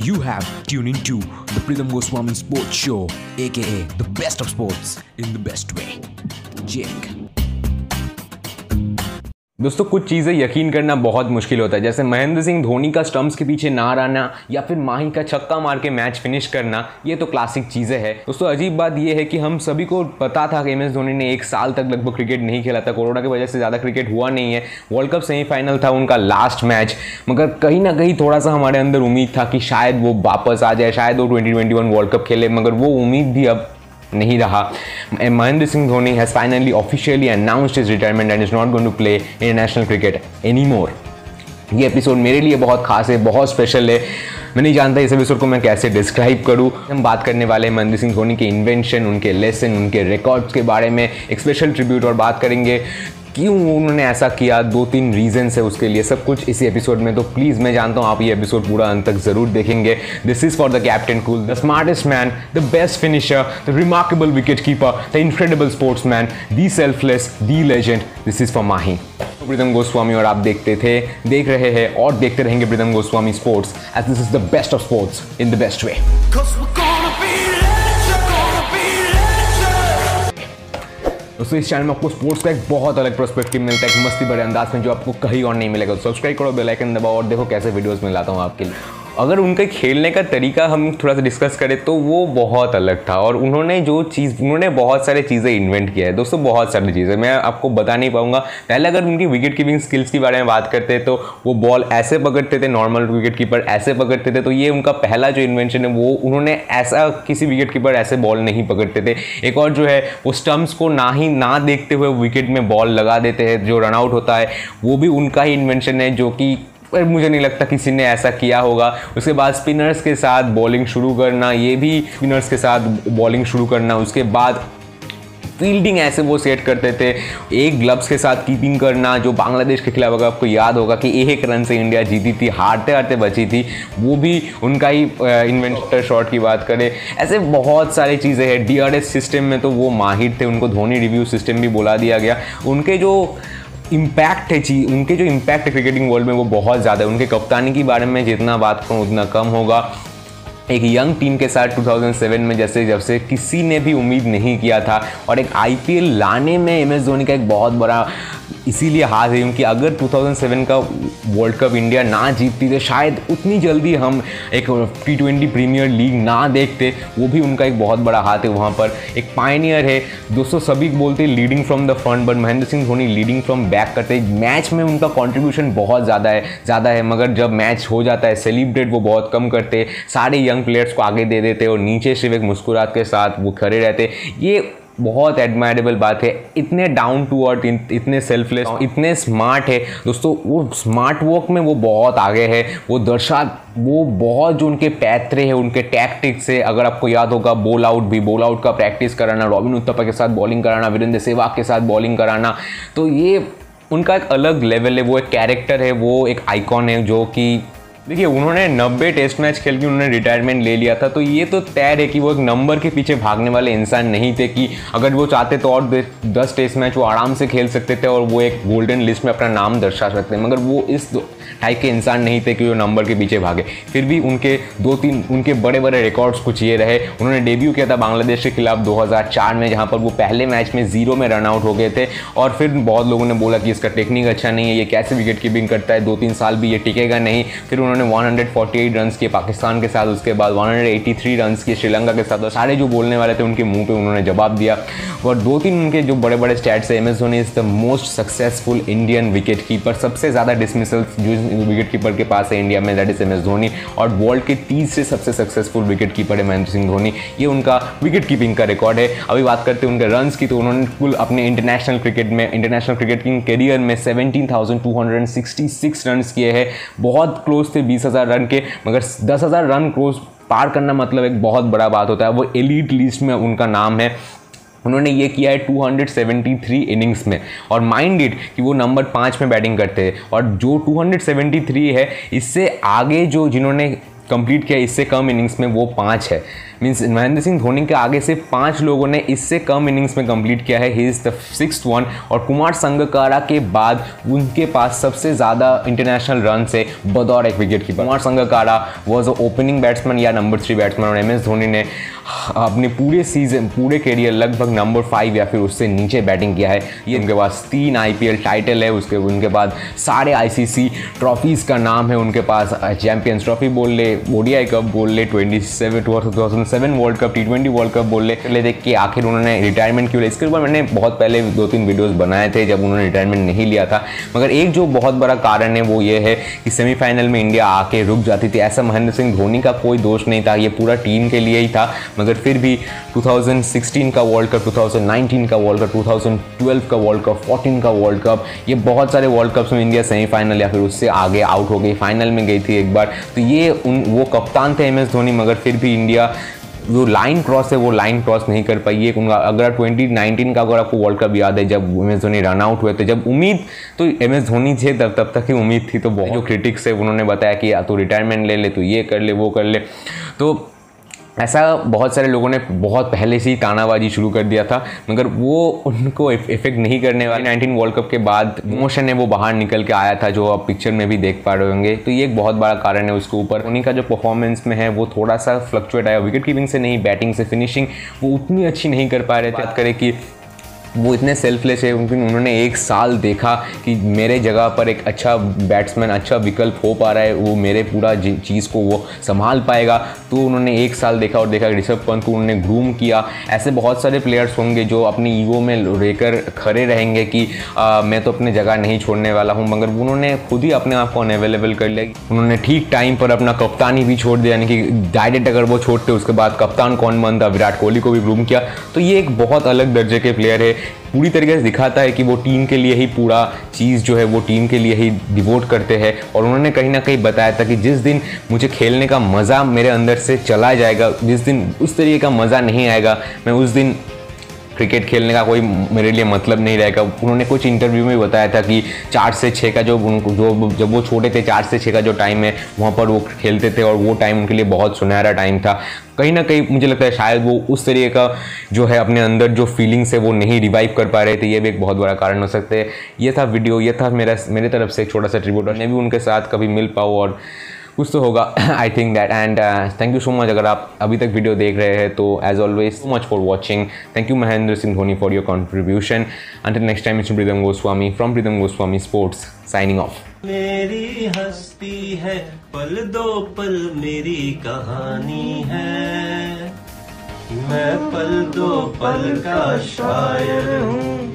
You have tuned into the Pritham Goswami Sports Show, aka the best of sports in the best way. Jake. दोस्तों, कुछ चीज़ें यकीन करना बहुत मुश्किल होता है। जैसे महेंद्र सिंह धोनी का स्टम्प्स के पीछे ना आना या फिर माही का छक्का मार के मैच फिनिश करना, ये तो क्लासिक चीज़ें हैं। दोस्तों, अजीब बात ये है कि हम सभी को पता था कि एम एस धोनी ने एक साल तक लगभग क्रिकेट नहीं खेला था। कोरोना की वजह से ज़्यादा क्रिकेट हुआ नहीं है। वर्ल्ड कप सेमीफाइनल था, उनका लास्ट मैच मगर कहीं ना कहीं थोड़ा सा हमारे अंदर उम्मीद था कि शायद वो वापस आ जाए, शायद वो ट्वेंटी वर्ल्ड कप खेले। मगर वो उम्मीद भी अब नहीं रहा। Mahendra Singh Dhoni has finally officially announced his retirement and is not going to play international cricket any more ये एपिसोड मेरे लिए बहुत खास है, बहुत स्पेशल है। मैं नहीं जानता इस एपिसोड को मैं कैसे डिस्क्राइब करूँ। हम बात करने वाले हैं महेंद्र सिंह धोनी के इन्वेंशन उनके लेसन उनके रिकॉर्ड्स के बारे में। एक स्पेशल ट्रिब्यूट और बात करेंगे। क्यों उन्होंने ऐसा किया? दो तीन रीजंस है उसके लिए। सब कुछ इसी एपिसोड में तो प्लीज़ मैं जानता हूँ आप ये एपिसोड पूरा अंत तक ज़रूर देखेंगे। This is for the captain cool the smartest man the best finisher the remarkable wicket keeper the incredible sportsman the selfless the legend this is for Mahi Pritam Goswami और आप देखते थे, देख रहे हैं और देखते रहेंगे Pritam Goswami sports edge this is the best of sports in the best way दोस्तों, इस चैनल में आपको स्पोर्ट्स का एक बहुत अलग प्रोस्पेक्टिव मिलता है, एक मस्ती बड़े अंदाज में जो आपको कहीं और नहीं मिलेगा। सब्सक्राइब करो बेल आइकन दबाओ और देखो कैसे वीडियोज़ में लाता हूँ आपके लिए। अगर उनके खेलने का तरीका हम थोड़ा सा डिस्कस करें तो वो बहुत अलग था। और उन्होंने जो चीज़, उन्होंने बहुत सारी चीज़ें इन्वेंट किया है। दोस्तों, बहुत सारी चीज़ें। मैं आपको बता नहीं पाऊँगा। पहले अगर उनकी विकेट कीपिंग स्किल्स के बारे में बात करते हैं तो वो बॉल ऐसे पकड़ते थे नॉर्मल विकेट कीपर ऐसे पकड़ते थे। तो ये उनका पहला जो इन्वेंशन है, वो उन्होंने ऐसा किसी विकेट कीपर ऐसे बॉल नहीं पकड़ते थे। एक और जो है, वो स्टम्प्स को ना ही, ना देखते हुए विकेट में बॉल लगा देते हैं। जो रनआउट होता है, वो भी उनका ही इन्वेंशन है, जो कि पर मुझे नहीं लगता किसी ने ऐसा किया होगा। उसके बाद स्पिनर्स के साथ बॉलिंग शुरू करना, ये भी स्पिनर्स के साथ बॉलिंग शुरू करना, उसके बाद फील्डिंग ऐसे वो सेट करते थे। एक ग्लव्स के साथ कीपिंग करना, जो बांग्लादेश के खिलाफ अगर आपको याद होगा कि एक रन से इंडिया जीती थी हारते हारते बची थी, वो भी उनका ही इन्वेंटर शॉट की बात करें। ऐसे बहुत सारी चीज़ें हैं। डी सिस्टम में तो वो माहिर थे, उनको धोनी रिव्यू सिस्टम भी बुला दिया गया। उनके जो इम्पैक्ट है चीज़, उनके जो इम्पैक्ट है क्रिकेटिंग वर्ल्ड में वो बहुत ज़्यादा है। उनके कप्तानी के बारे में जितना बात करूँ, उतना कम होगा। एक यंग टीम के साथ 2007 में जैसे जब से किसी ने भी उम्मीद नहीं किया था, और एक आईपीएल लाने में एम एस धोनी का एक बहुत बड़ा इसीलिए हाथ है कि अगर 2007 का वर्ल्ड कप इंडिया ना जीतती तो शायद उतनी जल्दी हम एक टी ट्वेंटी प्रीमियर लीग ना देखते। वो भी उनका एक बहुत बड़ा हाथ है वहाँ पर। एक पाइनियर है। दोस्तों, सभी बोलते हैं leading from the front but Mahendra Singh Dhoni leading from back करते मैच में उनका कॉन्ट्रीब्यूशन बहुत ज़्यादा है ज़्यादा है। मगर जब मैच हो जाता है सेलिब्रेट वो बहुत कम करते सारे यंग प्लेयर्स को आगे दे देते और नीचे सिर्फ़ एक मुस्कुरात के साथ वो खड़े रहते ये बहुत एडमायरेबल बात है। इतने डाउन टू अर्थ इतने सेल्फलेस इतने स्मार्ट है। दोस्तों वो स्मार्ट वर्क में वो बहुत आगे है। वो दर्शा वो बहुत जो उनके पैतरे हैं उनके टैक्टिक्स है अगर आपको याद होगा बॉल आउट भी बॉल आउट का प्रैक्टिस कराना रॉबिन उत्तपा के साथ बॉलिंग कराना वीरेंद्र सहवाग के साथ बॉलिंग कराना तो ये उनका एक अलग लेवल है। वो एक कैरेक्टर है वो एक आइकॉन है जो कि देखिए, उन्होंने 90 टेस्ट मैच खेल के उन्होंने रिटायरमेंट ले लिया था तो ये तो तय है कि वो एक नंबर के पीछे भागने वाले इंसान नहीं थे कि अगर वो चाहते तो और दस टेस्ट मैच वो आराम से खेल सकते थे और वो एक गोल्डन लिस्ट में अपना नाम दर्शा सकते मगर वो इस टाइप के इंसान नहीं थे कि वो नंबर के पीछे भागे। फिर भी उनके दो तीन उनके बड़े बड़े रिकॉर्ड्स कुछ ये रहे। उन्होंने डेब्यू किया था बांग्लादेश के खिलाफ 2004 में, जहाँ पर वो पहले मैच में ज़ीरो में रन आउट हो गए थे और फिर बहुत लोगों ने बोला कि इसका टेक्निक अच्छा नहीं है, ये कैसे विकेट कीपिंग करता है दो तीन साल भी ये टिकेगा नहीं। फिर उन्होंने 148 रन किए पाकिस्तान के साथ उसके बाद 183 रन किए श्रीलंका के साथ और सारे जो बोलने वाले थे उनके मुँह पे उन्होंने जवाब दिया। और दो तीन उनके जो बड़े बड़े स्टैट्स है M S Dhoni is the most successful Indian wicket keeper सबसे ज़्यादा डिसमिसल जो विकेट कीपर के पास है इंडिया में that is M S Dhoni और वर्ल्ड के तीसरे सबसे सक्सेसफुल विकेट कीपर है महेंद्र सिंह धोनी। ये उनका विकेट कीपिंग का रिकॉर्ड है। अभी बात करते हैं उनके रन की तो उन्होंने कुल अपने इंटरनेशनल क्रिकेट में इंटरनेशनल क्रिकेटिंग करियर में 17,266 रन किए हैं। बहुत क्लोज थे 20,000 रन के मगर 10,000 रन क्रॉस पार करना मतलब एक बहुत बड़ा बात होता है। वो एलिट लिस्ट में उनका नाम है। उन्होंने ये किया है 273 इनिंग्स में। और माइंड इट कि वो नंबर पाँच में बैटिंग करते हैं। और जो 273 है इससे आगे जो जिन्होंने कंप्लीट किया इससे कम इनिंग्स में वो पाँच है। मीन्स महेंद्र सिंह धोनी के आगे से पाँच लोगों ने इससे कम इनिंग्स में कंप्लीट किया है। He is the six one और कुमार संगकारा के बाद उनके पास सबसे ज़्यादा इंटरनेशनल रन से बदौर एक wicket keeper Kumar Sangakkara was a opening batsman या नंबर थ्री बैट्समैन और एम एस धोनी ने अपने पूरे सीज़न पूरे करियर लगभग नंबर फाइव या फिर उससे नीचे बैटिंग किया है। ये उनके पास तीन आईपीएल टाइटल है, उसके, उनके बाद सारे आईसीसी ट्रॉफीज़ का नाम है उनके पास। चैंपियंस ट्रॉफी बोल ले ओडीआई कप बोल ले twenty seven two thousand seven world cup T twenty world cup बोल ले देख के आखिर उन्होंने रिटायरमेंट क्यों लिया? इसके ऊपर मैंने बहुत पहले दो तीन वीडियोज़ बनाए थे जब उन्होंने रिटायरमेंट नहीं लिया था। मगर एक जो बहुत बड़ा कारण है वो ये है कि सेमीफाइनल में इंडिया आके रुक जाती थी। ऐसा महेंद्र सिंह धोनी का कोई दोष नहीं था, ये पूरा टीम के लिए ही था। मगर फिर भी 2016 का वर्ल्ड कप 2019 का वर्ल्ड कप 2012 का वर्ल्ड कप 14 का वर्ल्ड कप ये बहुत सारे वर्ल्ड कप्स में इंडिया सेमीफाइनल या फिर उससे आगे आउट हो गई फाइनल में गई थी एक बार। तो ये उन, वो कप्तान थे एम एस धोनी, मगर फिर भी इंडिया जो लाइन क्रॉस है वो लाइन क्रॉस नहीं कर पाई है उनका अगर 2019 का अगर आपको वर्ल्ड कप याद है जब M S Dhoni run out हुए थे जब उम्मीद तो एम एस धोनी थे तब तब तक ही उम्मीद थी तो बहुत जो क्रिटिक्स है उन्होंने बताया कि या तो रिटायरमेंट ले ले तो ये कर ले वो कर ले। तो ऐसा बहुत सारे लोगों ने बहुत पहले से ही तानाबाजी शुरू कर दिया था, मगर वो उनको इफ़ेक्ट नहीं करने वाले। 19 वर्ल्ड कप के बाद मोशन है वो बाहर निकल के आया था, जो आप पिक्चर में भी देख पा रहे होंगे। तो ये एक बहुत बड़ा कारण है उसके ऊपर। उन्हीं का जो परफॉर्मेंस में है, वो थोड़ा सा फ्लक्चुएट आया। विकेट कीपिंग से नहीं बैटिंग से फिनिशिंग वो उतनी अच्छी नहीं कर पा रहे थे। बात करें कि वो इतने सेल्फलेस है उनकी उन्होंने एक साल देखा कि मेरे जगह पर एक अच्छा बैट्समैन अच्छा विकल्प हो पा रहा है वो मेरे पूरा चीज़ को वो संभाल पाएगा। तो उन्होंने एक साल देखा और देखा ऋषभ पंत को उन्होंने ग्रूम किया। ऐसे बहुत सारे प्लेयर्स होंगे जो अपनी ईगो में रहकर खड़े रहेंगे कि आ, मैं तो अपनी जगह नहीं छोड़ने वाला हूँ। मगर उन्होंने खुद ही अपने आप को अनअवेलेबल कर लिया। उन्होंने ठीक टाइम पर अपना कप्तानी भी छोड़ दिया यानी कि डायरेक्ट अगर वो छोड़ते उसके बाद कप्तान कौन बनता विराट कोहली को भी ग्रूम किया। तो ये एक बहुत अलग दर्जे के प्लेयर है। पूरी तरीके से दिखाता है कि वो टीम के लिए ही पूरा चीज़ जो है, वो टीम के लिए ही डिवोट करते हैं। और उन्होंने कहीं ना कहीं बताया था कि जिस दिन मुझे खेलने का मज़ा मेरे अंदर से चला जाएगा, जिस दिन उस तरीके का मज़ा नहीं आएगा, मैं उस दिन क्रिकेट खेलने का कोई मेरे लिए मतलब नहीं रहेगा। उन्होंने कुछ इंटरव्यू में बताया था कि चार से छः का जो उनको जो जब वो छोटे थे, चार से छः का जो टाइम है, वहाँ पर वो खेलते थे और वो टाइम उनके लिए बहुत सुनहरा टाइम था। कहीं ना कहीं मुझे लगता है शायद वो उस तरीके का जो है अपने अंदर जो फीलिंग्स है वो नहीं रिवाइव कर पा रहे थे। ये भी एक बहुत बड़ा कारण हो सकता है। ये था वीडियो ये था मेरा, मेरे तरफ़ से एक छोटा सा ट्रिब्यूट और मैं भी उनके साथ कभी मिल पाऊँ और कुछ तो होगा I think that and thank you so much अगर आप अभी तक वीडियो देख रहे हैं तो as always so much for watching thank you Mahendra Singh Dhoni for your contribution until next time it's Pritam Goswami from Pritam Goswami sports signing off मेरी हस्ती है, पल दो पल मेरी कहानी है। मैं पल दो पल का शायर हूँ।